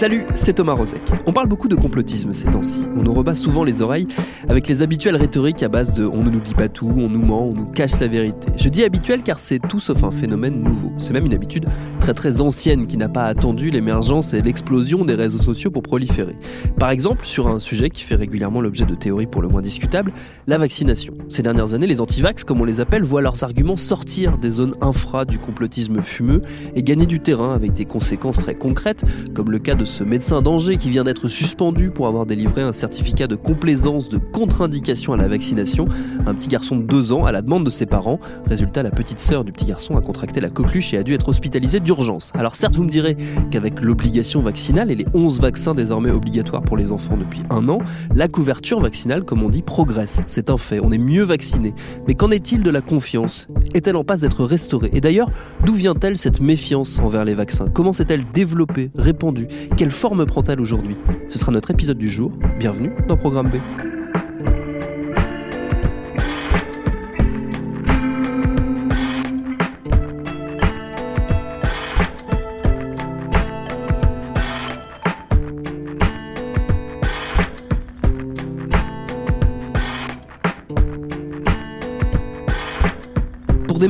Salut, c'est Thomas Rozek. On parle beaucoup de complotisme ces temps-ci. On nous rebat souvent les oreilles avec les habituelles rhétoriques à base de on ne nous dit pas tout, on nous ment, on nous cache la vérité. Je dis habituel car c'est tout sauf un phénomène nouveau. C'est même une habitude très très ancienne qui n'a pas attendu l'émergence et l'explosion des réseaux sociaux pour proliférer. Par exemple, sur un sujet qui fait régulièrement l'objet de théories pour le moins discutables, la vaccination. Ces dernières années, les antivax, comme on les appelle, voient leurs arguments sortir des zones infra du complotisme fumeux et gagner du terrain avec des conséquences très concrètes, comme le cas de ce médecin d'Angers qui vient d'être suspendu pour avoir délivré un certificat de complaisance de contre-indication à la vaccination. Un petit garçon de 2 ans à la demande de ses parents. Résultat, la petite sœur du petit garçon a contracté la coqueluche et a dû être hospitalisée d'urgence. Alors certes, vous me direz qu'avec l'obligation vaccinale et les 11 vaccins désormais obligatoires pour les enfants depuis un an, la couverture vaccinale, comme on dit, progresse. C'est un fait, on est mieux vacciné. Mais qu'en est-il de la confiance? Est-elle en passe d'être restaurée? Et d'ailleurs, d'où vient-elle cette méfiance envers les vaccins? Comment s'est-elle développée, répandue? Quelle forme prend-elle aujourd'hui? Ce sera notre épisode du jour. Bienvenue dans Programme B.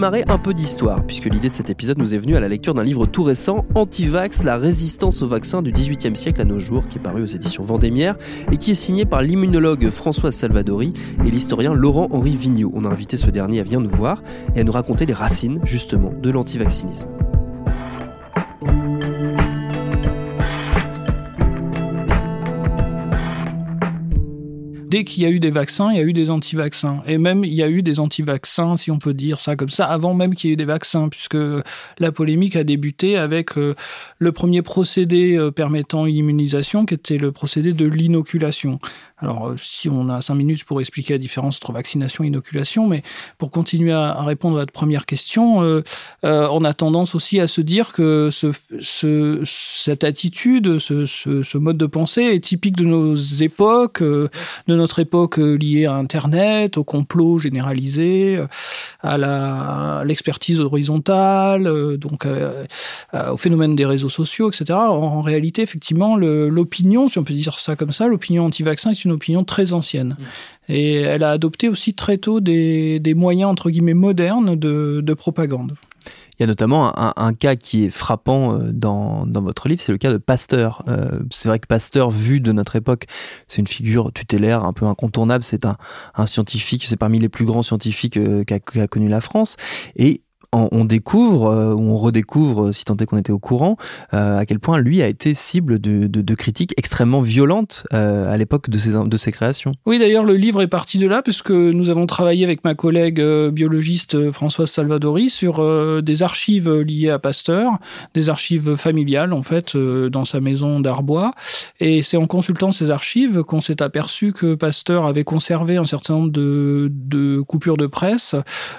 démarrer, un peu d'histoire, puisque l'idée de cet épisode nous est venue à la lecture d'un livre tout récent, Antivax, la résistance au vaccin du XVIIIe siècle à nos jours, qui est paru aux éditions Vendémiaire et qui est signé par l'immunologue Françoise Salvadori et l'historien Laurent-Henri Vigneault. On a invité ce dernier à venir nous voir et à nous raconter les racines, justement, de l'antivaccinisme. Dès qu'il y a eu des vaccins, il y a eu des anti-vaccins. Et même, il y a eu des anti-vaccins, si on peut dire ça comme ça, avant même qu'il y ait eu des vaccins, puisque la polémique a débuté avec euh, le premier procédé euh, permettant une immunisation, qui était le procédé de l'inoculation. Alors, euh, si on a cinq minutes pour expliquer la différence entre vaccination et inoculation, mais pour continuer à, répondre à votre première question, euh, euh, on a tendance aussi à se dire que ce, ce, cette attitude, ce, mode de pensée est typique de nos époques, de notre époque liée à Internet, au complot généralisé, à l'expertise horizontale, donc au phénomène des réseaux sociaux, etc. En, réalité, effectivement, l'opinion, si on peut dire ça comme ça, l'opinion anti-vaccin est une opinion très ancienne. Mm. Et elle a adopté aussi très tôt des, moyens, entre guillemets, modernes de, propagande. Il y a notamment un, cas qui est frappant euh, dans, votre livre, c'est le cas de Pasteur. Euh, c'est vrai que Pasteur, vu de notre époque, c'est une figure tutélaire un peu incontournable. C'est un, scientifique, c'est parmi les plus grands scientifiques euh, qu'a connu la France. Et on, découvre, euh, ou on redécouvre, euh, si tant est qu'on était au courant, euh, à quel point lui a été cible de, critiques extrêmement violentes à l'époque de ses, de ses créations. Oui, d'ailleurs, le livre est parti de là, puisque nous avons travaillé avec ma collègue biologiste Françoise Salvadori sur des archives liées à Pasteur, des archives familiales, en fait, dans sa maison d'Arbois. Et c'est en consultant ces archives qu'on s'est aperçu que Pasteur avait conservé un certain nombre de, de coupures de presse,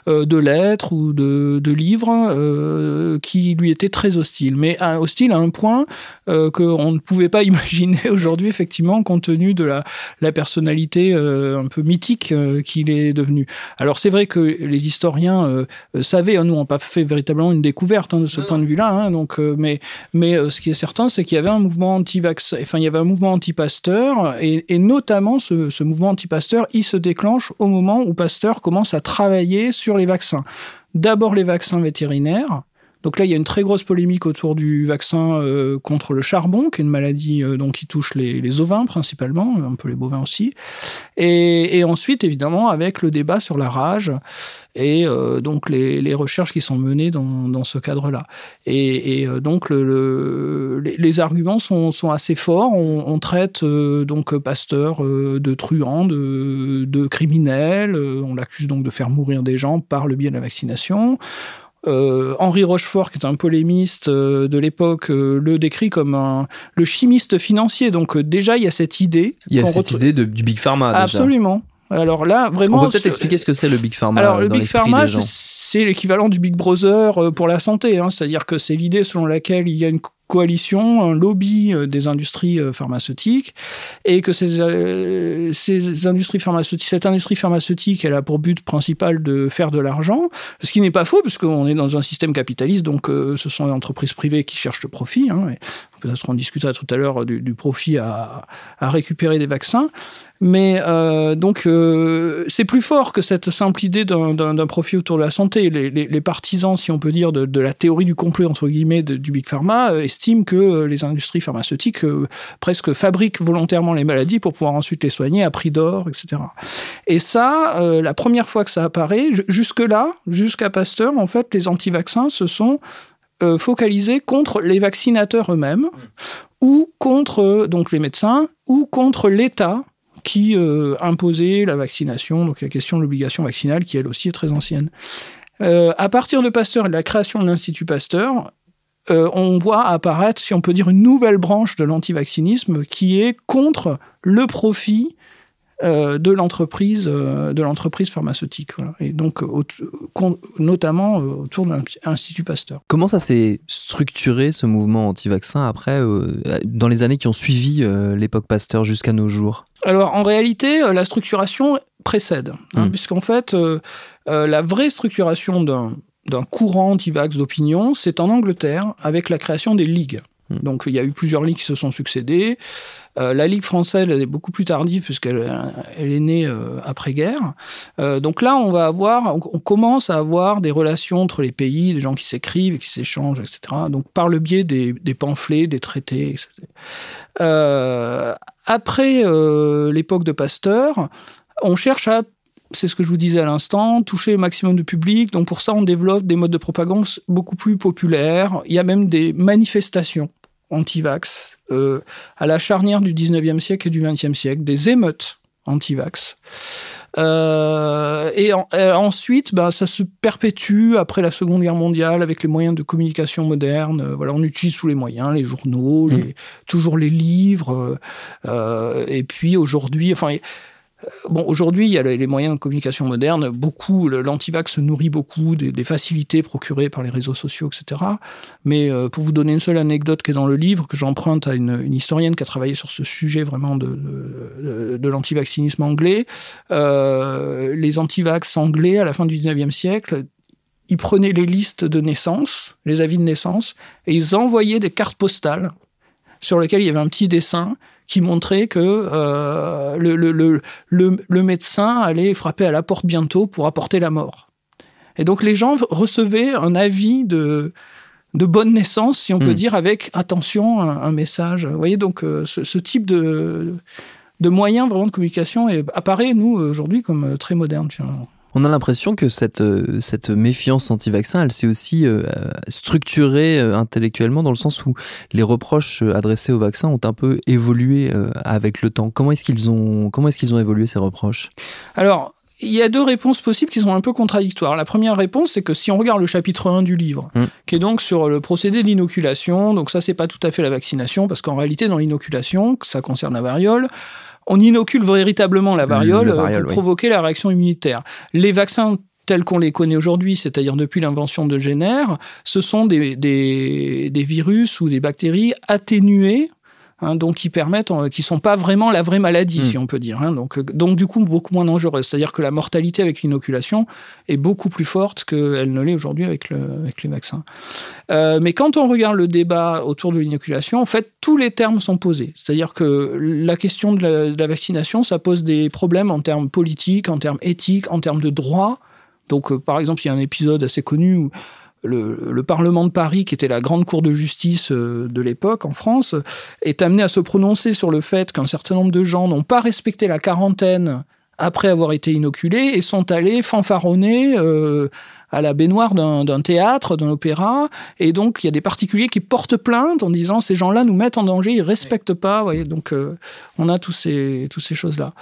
de lettres ou de de livres qui lui étaient très hostiles, mais hostiles à un point qu'on ne pouvait pas imaginer aujourd'hui, effectivement, compte tenu de la, la personnalité un peu mythique qu'il est devenu. Alors c'est vrai que les historiens savaient, hein, nous on pas fait véritablement une découverte hein, de ce point de vue-là, hein, donc, mais, mais ce qui est certain, c'est qu'il y avait un mouvement anti-vaccin, enfin il y avait un mouvement anti-Pasteur, et, et, notamment ce, ce mouvement anti-Pasteur, il se déclenche au moment où Pasteur commence à travailler sur les vaccins. D'abord les vaccins vétérinaires. Donc là, il y a une très grosse polémique autour du vaccin euh, contre le charbon, qui est une maladie euh, donc, qui touche les, les, ovins principalement, un peu les bovins aussi. Et, et, ensuite, évidemment, avec le débat sur la rage et euh, donc les, les, recherches qui sont menées dans, dans ce cadre-là. Et, et, euh, donc le, le, les, les, arguments sont, sont, assez forts. On, on traite euh, donc Pasteur euh, de truand, de, de criminel. On l'accuse donc de faire mourir des gens par le biais de la vaccination. Euh, Henri Rochefort, qui est un polémiste euh, de l'époque, euh, le décrit comme un, le chimiste financier. Donc déjà, il y a cette idée. Il y a cette idée de, du Big Pharma. Absolument. Alors là, vraiment. On peut peut-être expliquer ce que c'est le Big Pharma. Alors, le Big Pharma, c'est l'équivalent du Big Brother pour la santé. Hein. C'est-à-dire que c'est l'idée selon laquelle il y a une coalition, un lobby des industries pharmaceutiques, et que euh, ces industries pharmaceutiques, cette industrie pharmaceutique, elle a pour but principal de faire de l'argent, ce qui n'est pas faux, puisqu'on est dans un système capitaliste, donc euh, ce sont les entreprises privées qui cherchent le profit. Hein, Peut-être qu'on discutera tout à l'heure du, profit à, récupérer des vaccins. Mais euh, donc, euh, c'est plus fort que cette simple idée d'un profit autour de la santé. Les, partisans, si on peut dire, de, la théorie du complot, entre guillemets, du Big Pharma, euh, estiment que euh, les industries pharmaceutiques euh, presque fabriquent volontairement les maladies pour pouvoir ensuite les soigner à prix d'or, etc. Et ça, euh, la première fois que ça apparaît, jusque-là, jusqu'à Pasteur, en fait, les anti-vaccins se sont focalisés contre les vaccinateurs eux-mêmes, ou contre donc les médecins, ou contre l'État qui euh, imposait la vaccination, donc la question de l'obligation vaccinale, qui elle aussi est très ancienne. Euh, à partir de Pasteur et de la création de l'Institut Pasteur, euh, on voit apparaître, si on peut dire, une nouvelle branche de l'antivaccinisme qui est contre le profit euh, de l'entreprise euh, de l'entreprise pharmaceutique voilà. et donc au, notamment euh, autour de l'Institut Pasteur. Comment ça s'est structuré ce mouvement anti-vaccin après dans les années qui ont suivi l'époque Pasteur jusqu'à nos jours? Alors en réalité la structuration précède hein, mmh. puisqu'en fait la vraie structuration d'un d'un courant anti-vax d'opinion, c'est en Angleterre avec la création des ligues. Mmh. Donc il y a eu plusieurs ligues qui se sont succédées. Euh, la Ligue française elle est beaucoup plus tardive puisqu'elle elle est née euh, après-guerre. Euh, donc là, on va avoir, on, on, commence à avoir des relations entre les pays, des gens qui s'écrivent et qui s'échangent, etc. Donc par le biais des, des pamphlets, des traités, etc. Euh, après euh, l'époque de Pasteur, on cherche à c'est ce que je vous disais à l'instant, toucher le maximum de public. Donc pour ça, on développe des modes de propagande beaucoup plus populaires. Il y a même des manifestations anti-vax euh, à la charnière du 19e siècle et du 20e siècle, des émeutes anti-vax. Euh, et, en, et, ensuite, ben, ça se perpétue après la Seconde Guerre mondiale avec les moyens de communication modernes. Euh, voilà, on utilise tous les moyens, les journaux, mmh. les, toujours les livres. Euh, et puis aujourd'hui, enfin, Aujourd'hui, il y a les moyens de communication modernes. Beaucoup, l'antivax se nourrit beaucoup des, facilités procurées par les réseaux sociaux, etc. Mais euh, pour vous donner une seule anecdote qui est dans le livre, que j'emprunte à une, historienne qui a travaillé sur ce sujet vraiment de, de, de l'antivaccinisme anglais, euh, les antivax anglais, à la fin du 19e siècle, ils prenaient les listes de naissance, les avis de naissance, et ils envoyaient des cartes postales sur lesquelles il y avait un petit dessin qui montrait que euh, le, le, le, le médecin allait frapper à la porte bientôt pour apporter la mort. Et donc les gens recevaient un avis de, de bonne naissance, si on peut mmh. dire, avec attention, un, un, message. Vous voyez, donc euh, ce, ce, type de, de moyens vraiment de communication est, apparaît, nous, aujourd'hui, comme très moderne. Finalement. On a l'impression que cette, euh, cette méfiance anti-vaccin, elle s'est aussi euh, structurée euh, intellectuellement dans le sens où les reproches adressés au vaccin ont un peu évolué avec le temps. Comment est-ce qu'ils ont, comment est-ce qu'ils ont évolué ces reproches? Alors, il y a deux réponses possibles qui sont un peu contradictoires. La première réponse, c'est que si on regarde le chapitre 1 du livre, mmh. qui est donc sur le procédé de l'inoculation, donc ça, c'est pas tout à fait la vaccination, parce qu'en réalité, dans l'inoculation, ça concerne la variole, on inocule véritablement la variole, la variole pour oui. provoquer la réaction immunitaire. Les vaccins tels qu'on les connaît aujourd'hui, c'est-à-dire depuis l'invention de Jenner, ce sont des, des virus ou des bactéries atténuées Hein, donc qui permettent, euh, qui sont pas vraiment la vraie maladie, hmm. si on peut dire. Hein, donc, euh, donc du coup beaucoup moins dangereuse. C'est-à-dire que la mortalité avec l'inoculation est beaucoup plus forte qu'elle ne l'est aujourd'hui avec, le, avec les vaccins. Euh, mais quand on regarde le débat autour de l'inoculation, en fait, tous les termes sont posés. C'est-à-dire que la question de la, de la, vaccination, ça pose des problèmes en termes politiques, en termes éthiques, en termes de droit. Donc, par exemple, il y a un épisode assez connu où le, Parlement de Paris, qui était la grande cour de justice euh, de l'époque en France, est amené à se prononcer sur le fait qu'un certain nombre de gens n'ont pas respecté la quarantaine après avoir été inoculés et sont allés fanfaronner euh, à la baignoire d'un théâtre, d'un opéra. Et donc, il y a des particuliers qui portent plainte en disant ces gens-là nous mettent en danger, ils respectent pas. Voyez, donc, euh, on a tous ces, toutes ces choses-là.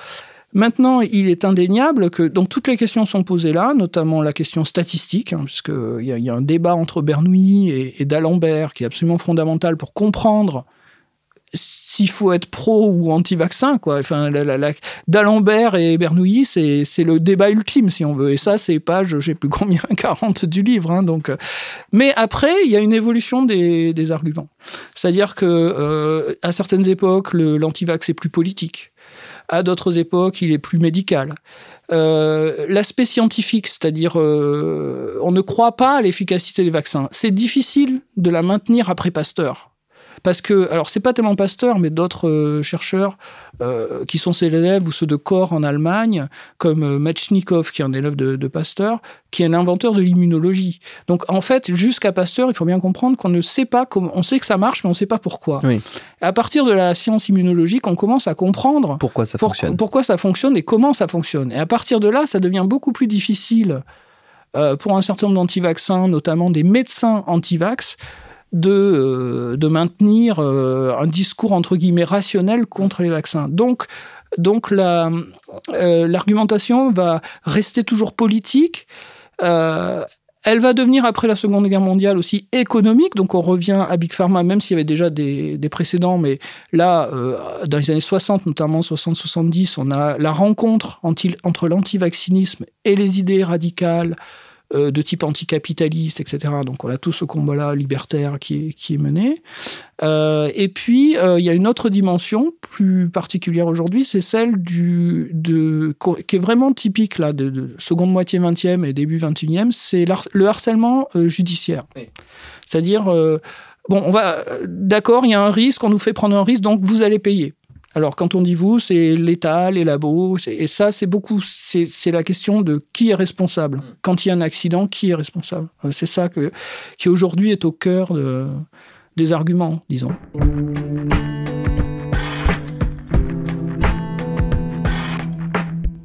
Maintenant, il est indéniable que donc toutes les questions sont posées là, notamment la question statistique, hein, puisqu'il y, y, a un débat entre Bernoulli et, D'Alembert qui est absolument fondamental pour comprendre s'il faut être pro ou anti-vaccin. Enfin, D'Alembert et Bernoulli, c'est le débat ultime, si on veut. Et ça, c'est page, je sais plus combien, 40 du livre. Hein, donc. Euh. Mais après, il y a une évolution des, arguments. C'est-à-dire que euh, certaines époques, l'anti-vax est plus politique à d'autres époques, il est plus médical. Euh, l'aspect scientifique, c'est-à-dire euh, on ne croit pas à l'efficacité des vaccins. C'est difficile de la maintenir après Pasteur. Parce que, alors c'est pas tellement Pasteur, mais d'autres euh, chercheurs euh, qui sont ses élèves ou ceux de corps en Allemagne, comme euh, Metchnikov, qui est un élève de, Pasteur, qui est un inventeur de l'immunologie. Donc en fait, jusqu'à Pasteur, il faut bien comprendre qu'on ne sait pas comment. On sait que ça marche, mais on ne sait pas pourquoi. À partir de la science immunologique, on commence à comprendre pourquoi ça fonctionne. Pourquoi ça fonctionne et comment ça fonctionne. Et à partir de là, ça devient beaucoup plus difficile pour un certain nombre d'antivaccins, notamment des médecins antivax, de, euh, de maintenir euh, un discours entre guillemets rationnel contre les vaccins. Donc, donc euh, l'argumentation va rester toujours politique. Elle va devenir, après la Seconde Guerre mondiale, aussi économique. Donc, on revient à Big Pharma, même s'il y avait déjà des, des précédents. Mais là, dans les années 60, notamment 60-70, on a la rencontre entre l'antivaccinisme et les idées radicales euh, de type anticapitaliste, etc. Donc on a tout ce combat-là libertaire qui est, qui est mené. Euh, et puis, euh, il y a une autre dimension plus particulière aujourd'hui, c'est celle du, de, qui est vraiment typique là, de, seconde moitié 20e et début 21e, c'est le harcèlement judiciaire. C'est-à-dire, bon, on va, d'accord, il y a un risque, on nous fait prendre un risque, donc vous allez payer. Alors, quand on dit vous, c'est l'État, les labos, et ça, c'est beaucoup, c'est la question de qui est responsable. Mm. Quand il y a un accident, qui est responsable? C'est ça que, qui aujourd'hui est au cœur des arguments, disons.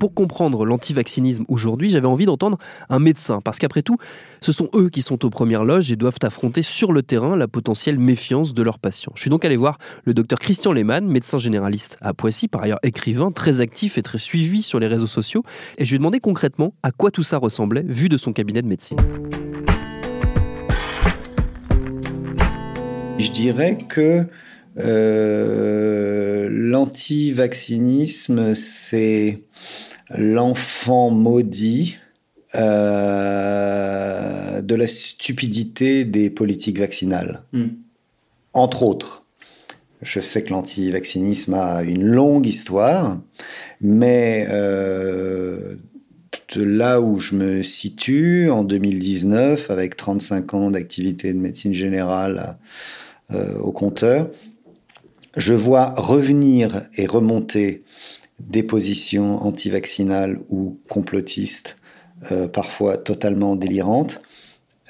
Pour comprendre l'antivaccinisme aujourd'hui, j'avais envie d'entendre un médecin, parce qu'après tout, ce sont eux qui sont aux premières loges et doivent affronter sur le terrain la potentielle méfiance de leurs patients. Je suis donc allé voir le docteur Christian Lehmann, médecin généraliste à Poissy, par ailleurs écrivain, très actif et très suivi sur les réseaux sociaux, et je lui ai demandé concrètement à quoi tout ça ressemblait vu de son cabinet de médecine. Je dirais que euh, l'antivaccinisme, c'est l'enfant maudit euh, de la stupidité des politiques vaccinales. Hmm. Entre autres. Je sais que l'antivaccinisme a une longue histoire, mais euh, de là où je me situe, en 2019, avec 35 ans d'activité de médecine générale euh, au compteur, je vois revenir et remonter des positions anti-vaccinales ou complotistes, euh, parfois totalement délirantes,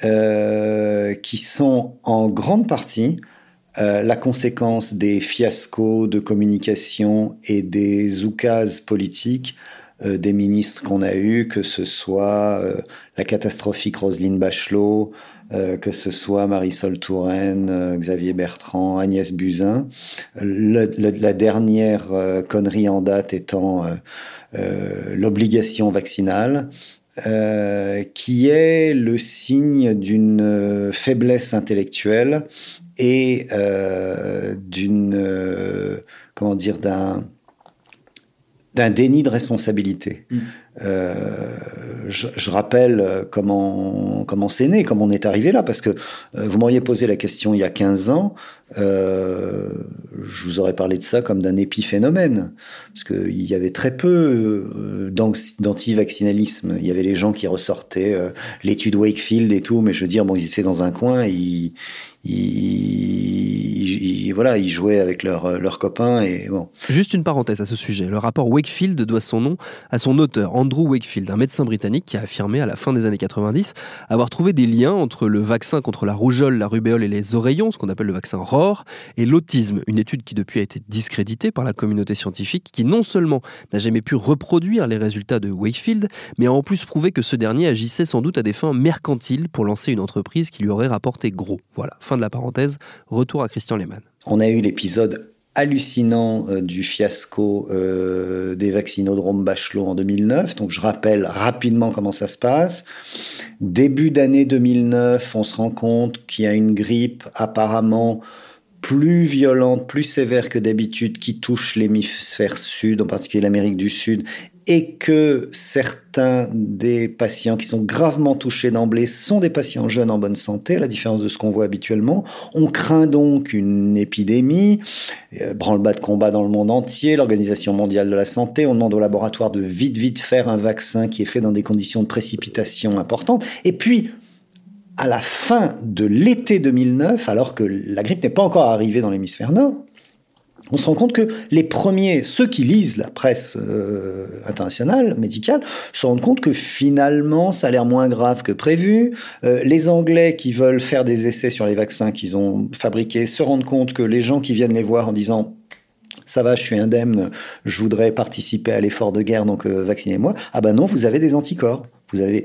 euh, qui sont en grande partie euh, la conséquence des fiascos de communication et des oukases politiques des ministres qu'on a eus, que ce soit la catastrophique Roselyne Bachelot, euh, que ce soit Marisol Touraine, euh, Xavier Bertrand, Agnès Buzyn. la dernière euh, connerie en date étant l'obligation vaccinale. qui est le signe d'une faiblesse intellectuelle et d'une comment dire d'un d'un déni de responsabilité. Mmh. Euh, je, je, rappelle comment comment c'est né, comment on est arrivé là, parce que euh, vous m'auriez posé la question il y a 15 ans, euh, je vous aurais parlé de ça comme d'un épiphénomène, parce qu'il y avait très peu euh, d'anti-vaccinalisme. Il y avait les gens qui ressortaient euh, l'étude Wakefield et tout, mais je veux dire, bon, ils étaient dans un coin, ils, ils, voilà, ils jouaient avec leurs leur copains bon. Juste une parenthèse à ce sujet. Le rapport Wakefield doit son nom à son auteur, Andrew Wakefield, un médecin britannique qui a affirmé à la fin des années 90 avoir trouvé des liens entre le vaccin contre la rougeole, la rubéole et les oreillons, ce qu'on appelle le vaccin ROR, et l'autisme, une étude qui depuis a été discréditée par la communauté scientifique, qui non seulement n'a jamais pu reproduire les résultats de Wakefield, mais a en plus prouvé que ce dernier agissait sans doute à des fins mercantiles pour lancer une entreprise qui lui aurait rapporté gros. Voilà, fin de la parenthèse, retour à Christian Lehmann. On a eu l'épisode hallucinant euh, du fiasco euh, des vaccinodromes Bachelot en 2009. Donc je rappelle rapidement comment ça se passe. Début d'année 2009, on se rend compte qu'il y a une grippe apparemment plus violente, plus sévère que d'habitude qui touche l'hémisphère sud, en particulier l'Amérique du Sud, et que certains des patients qui sont gravement touchés d'emblée sont des patients jeunes en bonne santé, à la différence de ce qu'on voit habituellement. On craint donc une épidémie, euh, branle-bas de combat dans le monde entier, l'Organisation mondiale de la santé, on demande au laboratoire de vite, vite faire un vaccin qui est fait dans des conditions de précipitation importantes. Et puis, à la fin de l'été 2009, alors que la grippe n'est pas encore arrivée dans l'hémisphère nord, on se rend compte que les premiers, ceux qui lisent la presse euh, internationale, médicale, se rendent compte que finalement, ça a l'air moins grave que prévu. Euh, les Anglais qui veulent faire des essais sur les vaccins qu'ils ont fabriqués se rendent compte que les gens qui viennent les voir en disant ça va, je suis indemne, je voudrais participer à l'effort de guerre, donc euh, vaccinez-moi. Ah ben non, vous avez des anticorps. Vous avez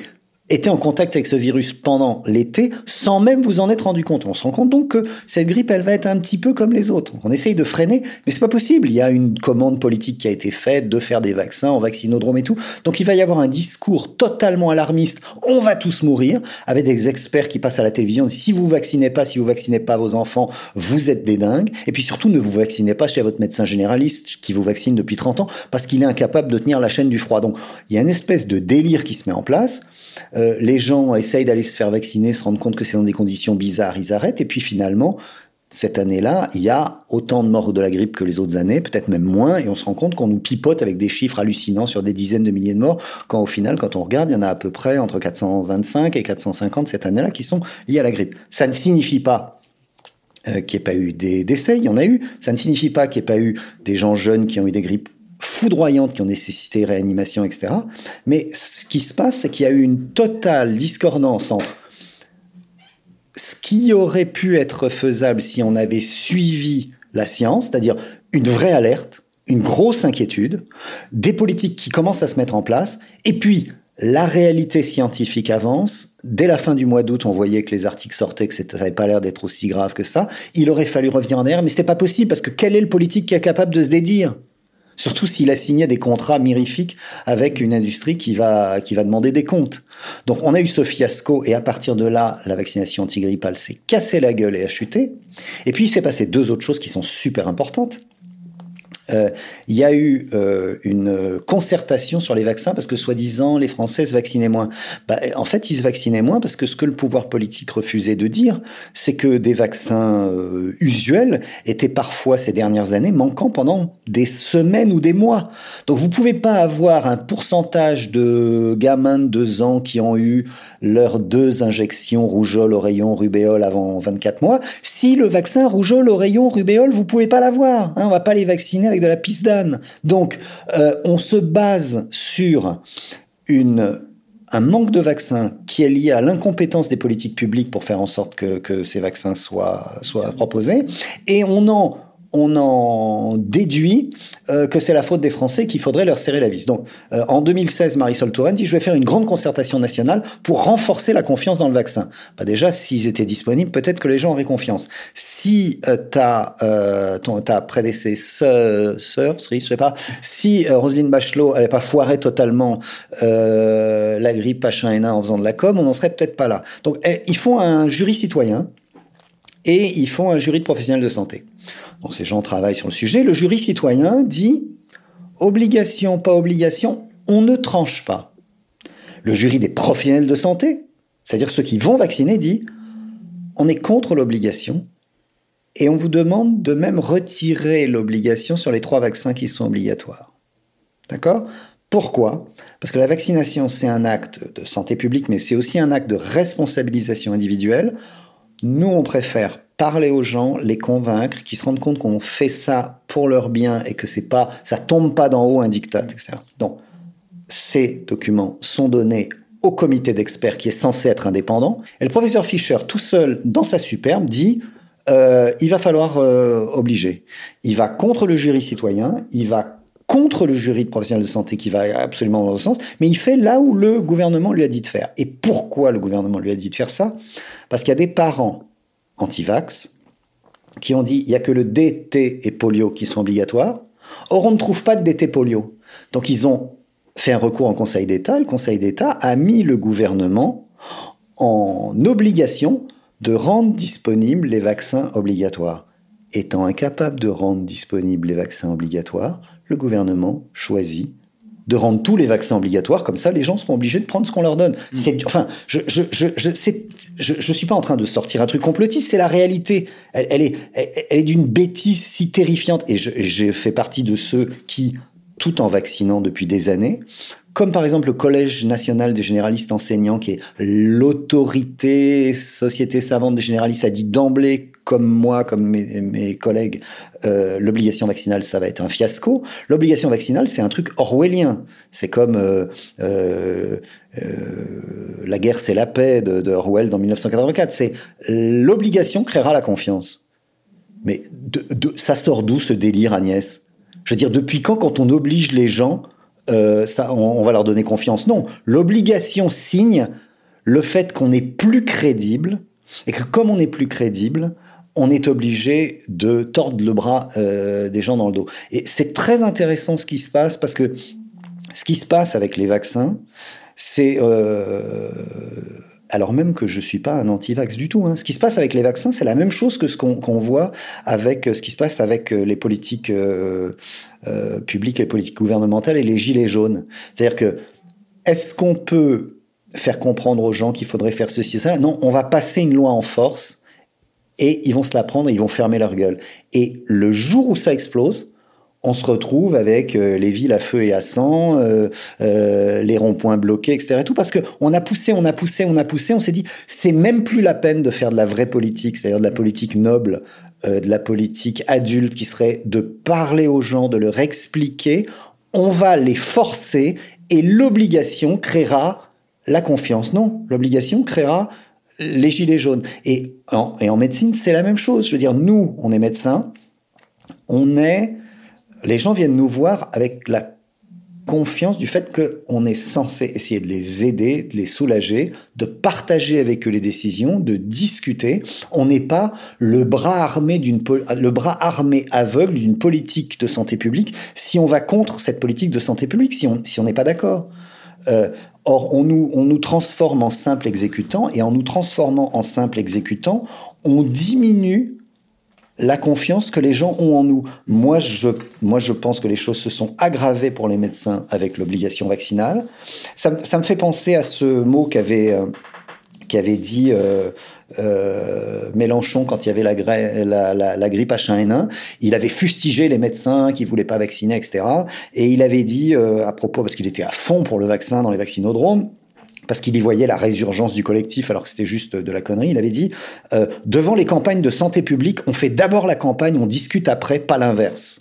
été en contact avec ce virus pendant l'été sans même vous en être rendu compte. On se rend compte donc que cette grippe, elle va être un petit peu comme les autres. On essaye de freiner, mais c'est pas possible. Il y a une commande politique qui a été faite de faire des vaccins en vaccinodrome et tout. Donc il va y avoir un discours totalement alarmiste. On va tous mourir avec des experts qui passent à la télévision. Si vous vaccinez pas, si vous vaccinez pas vos enfants, vous êtes des dingues. Et puis surtout, ne vous vaccinez pas chez votre médecin généraliste qui vous vaccine depuis 30 ans parce qu'il est incapable de tenir la chaîne du froid. Donc il y a une espèce de délire qui se met en place. Euh, les gens essayent d'aller se faire vacciner, se rendent compte que c'est dans des conditions bizarres, ils arrêtent. Et puis finalement, cette année-là, il y a autant de morts de la grippe que les autres années, peut-être même moins, et on se rend compte qu'on nous pipote avec des chiffres hallucinants sur des dizaines de milliers de morts, quand au final, quand on regarde, il y en a à peu près entre 425 et 450 cette année-là qui sont liés à la grippe. Ça ne signifie pas euh, qu'il n'y ait pas eu des décès, il y en a eu. Ça ne signifie pas qu'il n'y ait pas eu des gens jeunes qui ont eu des grippes foudroyantes qui ont nécessité réanimation, etc. Mais ce qui se passe, c'est qu'il y a eu une totale discordance entre ce qui aurait pu être faisable si on avait suivi la science, c'est-à-dire une vraie alerte, une grosse inquiétude, des politiques qui commencent à se mettre en place, et puis la réalité scientifique avance. Dès la fin du mois d'août, on voyait que les articles sortaient, que ça n'avait pas l'air d'être aussi grave que ça. Il aurait fallu revenir en arrière, mais c'était pas possible parce que quel est le politique qui est capable de se dédire? Surtout s'il a signé des contrats mirifiques avec une industrie qui va, qui va demander des comptes. Donc on a eu ce fiasco et à partir de là, la vaccination antigrippale s'est cassée la gueule et a chuté. Et puis il s'est passé deux autres choses qui sont super importantes. Euh, il y a eu euh, une concertation sur les vaccins parce que soi-disant les Français se vaccinaient moins. Bah, en fait, ils se vaccinaient moins parce que ce que le pouvoir politique refusait de dire, c'est que des vaccins euh, usuels étaient parfois ces dernières années manquants pendant des semaines ou des mois. Donc vous pouvez pas avoir un pourcentage de gamins de deux ans qui ont eu leurs deux injections rougeole, oreillon, rubéole avant 24 mois. Si le vaccin rougeole, oreillon, rubéole, vous pouvez pas l'avoir. Hein, on va pas les vacciner avec de la piste d'âne. Donc, euh, on se base sur une un manque de vaccins qui est lié à l'incompétence des politiques publiques pour faire en sorte que, que ces vaccins soient, soient proposés. Et on en on en déduit euh, que c'est la faute des Français qu'il faudrait leur serrer la vis. Donc, euh, en 2016, Marisol Touraine dit je vais faire une grande concertation nationale pour renforcer la confiance dans le vaccin. Bah déjà, s'ils étaient disponibles, peut-être que les gens auraient confiance. Si euh, ta, ton, ta prédécesseur, sœur, je sais pas, si Roselyne Bachelot avait pas foiré totalement la grippe H1N1 en faisant de la com, on n'en serait peut-être pas là. Donc, eh, ils font un jury citoyen et ils font un jury de professionnels de santé. Donc ces gens travaillent sur le sujet. Le jury citoyen dit obligation, pas obligation, on ne tranche pas. Le jury des professionnels de santé, c'est-à-dire ceux qui vont vacciner, dit on est contre l'obligation et on vous demande de même retirer l'obligation sur les trois vaccins qui sont obligatoires. D'accord? Pourquoi? Parce que la vaccination, c'est un acte de santé publique, mais c'est aussi un acte de responsabilisation individuelle. Nous, on préfère parler aux gens, les convaincre, qu'ils se rendent compte qu'on fait ça pour leur bien et que c'est pas, ça tombe pas d'en haut un diktat, etc. Donc, ces documents sont donnés au comité d'experts qui est censé être indépendant. Et le professeur Fischer, tout seul, dans sa superbe, dit euh, il va falloir euh, obliger. Il va contre le jury citoyen, il va contre le jury de professionnels de santé qui va absolument dans le sens, mais il fait là où le gouvernement lui a dit de faire. Et pourquoi le gouvernement lui a dit de faire ça? Parce qu'il y a des parents anti-vax qui ont dit il y a que le DT et polio qui sont obligatoires. Or, on ne trouve pas de DT polio. Donc, ils ont fait un recours en Conseil d'État. Le Conseil d'État a mis le gouvernement en obligation de rendre disponibles les vaccins obligatoires. Étant incapable de rendre disponibles les vaccins obligatoires, le gouvernement choisit de rendre tous les vaccins obligatoires, comme ça les gens seront obligés de prendre ce qu'on leur donne. Mm. C'est, enfin, je je, je, je, je, suis pas en train de sortir un truc complotiste, c'est la réalité. Elle, elle est, elle, est d'une bêtise si terrifiante. Et j'ai fait partie de ceux qui, tout en vaccinant depuis des années, comme par exemple le Collège national des généralistes enseignants, qui est l'autorité société savante des généralistes, a dit d'emblée, comme moi, comme mes, collègues, euh, l'obligation vaccinale, ça va être un fiasco. L'obligation vaccinale, c'est un truc orwellien. C'est comme euh, euh, La guerre, c'est la paix de, de Orwell dans 1984. C'est l'obligation créera la confiance. Mais ça sort d'où ce délire, Agnès? Je veux dire, depuis quand, quand on oblige les gens on, va leur donner confiance? Non, l'obligation signe le fait qu'on est plus crédible et que comme on est plus crédible, on est obligé de tordre le bras euh, des gens dans le dos. Et c'est très intéressant ce qui se passe parce que ce qui se passe avec les vaccins, c'est euh, alors même que je ne suis pas un anti-vax du tout. Hein. Ce qui se passe avec les vaccins, c'est la même chose que ce qu'on voit avec ce qui se passe avec euh, les politiques publiques, les politiques gouvernementales et les gilets jaunes. C'est-à-dire que est-ce qu'on peut faire comprendre aux gens qu'il faudrait faire ceci et ça Non, on va passer une loi en force et ils vont se la prendre et ils vont fermer leur gueule. Et le jour où ça explose, on se retrouve avec euh, les villes à feu et à sang, euh, euh, les ronds-points bloqués, etc. Et tout parce que on a poussé, on a poussé, on a poussé, on s'est dit c'est même plus la peine de faire de la vraie politique, c'est-à-dire de la politique noble, de la politique adulte qui serait de parler aux gens, de leur expliquer. On va les forcer et l'obligation créera la confiance. Non, l'obligation créera les gilets jaunes. Et en, médecine, c'est la même chose. Je veux dire, nous, on est médecins, on est les gens viennent nous voir avec la confiance du fait qu'on est censé essayer de les aider, de les soulager, de partager avec eux les décisions, de discuter. On n'est pas le bras armé d'une le bras armé aveugle d'une politique de santé publique si on va contre cette politique de santé publique, si on si on n'est pas d'accord. Euh, or, on nous, on nous transforme en simple exécutant, et en nous transformant en simple exécutant, on diminue la confiance que les gens ont en nous. Moi je, moi, je pense que les choses se sont aggravées pour les médecins avec l'obligation vaccinale. Ça, me fait penser à ce mot qu'avait euh, dit euh, euh, Mélenchon quand il y avait la, grippe H1N1. Il avait fustigé les médecins qui voulaient pas vacciner, etc. Et il avait dit à propos, parce qu'il était à fond pour le vaccin dans les vaccinodromes, parce qu'il y voyait la résurgence du collectif alors que c'était juste de la connerie. Il avait dit euh, devant les campagnes de santé publique, on fait d'abord la campagne, on discute après, pas l'inverse.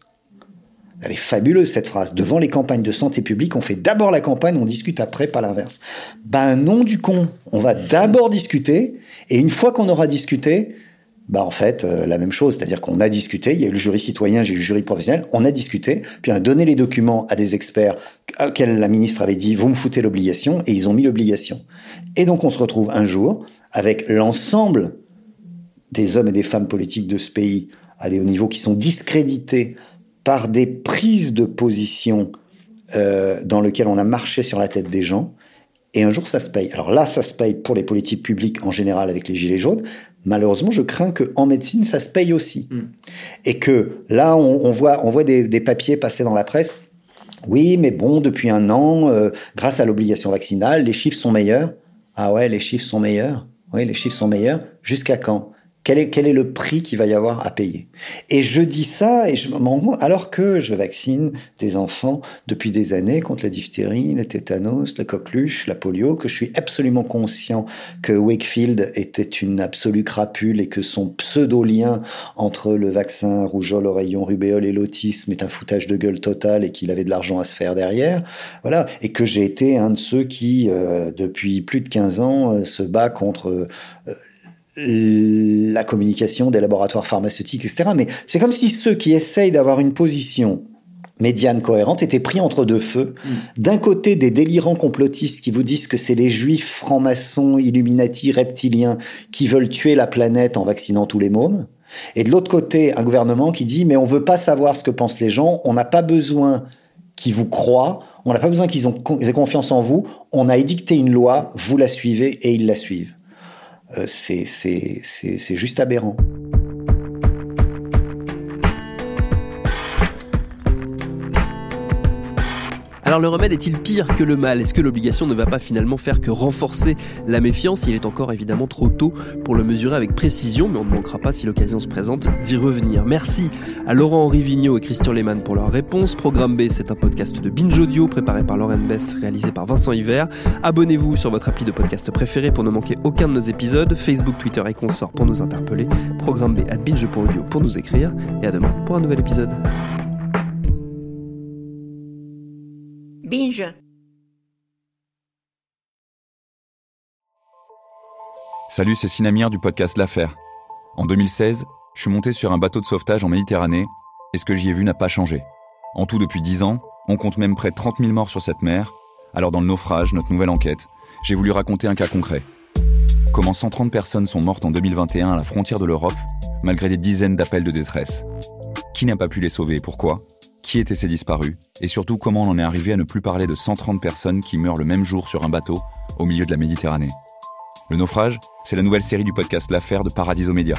Elle est fabuleuse cette phrase. Devant les campagnes de santé publique, on fait d'abord la campagne, on discute après, pas l'inverse. Ben non du con. On va d'abord discuter et une fois qu'on aura discuté, bah en fait euh, la même chose, c'est-à-dire qu'on a discuté, il y a eu le jury citoyen, j'ai eu le jury professionnel, on a discuté, puis on a donné les documents à des experts auxquels la ministre avait dit vous me foutez l'obligation et ils ont mis l'obligation. Et donc on se retrouve un jour avec l'ensemble des hommes et des femmes politiques de ce pays à des hauts niveaux qui sont discrédités par des prises de position euh, dans lesquelles on a marché sur la tête des gens. Et un jour, ça se paye. Alors là, ça se paye pour les politiques publiques en général avec les gilets jaunes, malheureusement, je crains qu'en médecine, ça se paye aussi. Mm. Et que là, on, voit, on voit des, papiers passer dans la presse. Oui, mais bon, depuis un an, euh, grâce à l'obligation vaccinale, les chiffres sont meilleurs. Ah ouais, les chiffres sont meilleurs. Oui, les chiffres sont meilleurs. Jusqu'à quand? Quel est, le prix qu'il va y avoir à payer? Et je dis ça, et je me rends compte, alors que je vaccine des enfants depuis des années contre la diphtérie, le tétanos, la coqueluche, la polio, que je suis absolument conscient que Wakefield était une absolue crapule et que son pseudo-lien entre le vaccin rougeole, oreillon, rubéole et l'autisme est un foutage de gueule total et qu'il avait de l'argent à se faire derrière. Voilà. Et que j'ai été un de ceux qui, euh, depuis plus de 15 ans, euh, se bat contre euh, la communication des laboratoires pharmaceutiques, etc. Mais c'est comme si ceux qui essayent d'avoir une position médiane cohérente étaient pris entre deux feux. Mm. D'un côté, des délirants complotistes qui vous disent que c'est les juifs francs-maçons, illuminati, reptiliens qui veulent tuer la planète en vaccinant tous les mômes. Et de l'autre côté, un gouvernement qui dit mais on veut pas savoir ce que pensent les gens, on n'a pas besoin qu'ils vous croient, on n'a pas besoin qu'ils aient confiance en vous, on a édicté une loi, vous la suivez et ils la suivent. Euh, c'est juste aberrant. Alors le remède est-il pire que le mal? Est-ce que l'obligation ne va pas finalement faire que renforcer la méfiance? Il est encore évidemment trop tôt pour le mesurer avec précision, mais on ne manquera pas si l'occasion se présente d'y revenir. Merci à Laurent-Henri Vigneault et Christian Lehmann pour leur réponse. Programme B, c'est un podcast de Binge Audio préparé par Lauren Bess, réalisé par Vincent Hiver. Abonnez-vous sur votre appli de podcast préféré pour ne manquer aucun de nos épisodes. Facebook, Twitter et consorts pour nous interpeller. Programme B à binge.audio pour nous écrire. Et à demain pour un nouvel épisode. Binge. Salut, c'est Sinamir du podcast L'Affaire. En 2016, je suis monté sur un bateau de sauvetage en Méditerranée et ce que j'y ai vu n'a pas changé. En tout, depuis 10 ans, on compte même près de 30 000 morts sur cette mer. Alors, dans le naufrage, notre nouvelle enquête, j'ai voulu raconter un cas concret. Comment 130 personnes sont mortes en 2021 à la frontière de l'Europe, malgré des dizaines d'appels de détresse. Qui n'a pas pu les sauver et pourquoi? Qui étaient ces disparus, et surtout comment on en est arrivé à ne plus parler de 130 personnes qui meurent le même jour sur un bateau au milieu de la Méditerranée. Le naufrage, c'est la nouvelle série du podcast L'affaire de Paradiso Média.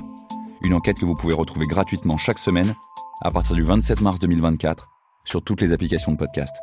Une enquête que vous pouvez retrouver gratuitement chaque semaine à partir du 27 mars 2024 sur toutes les applications de podcast.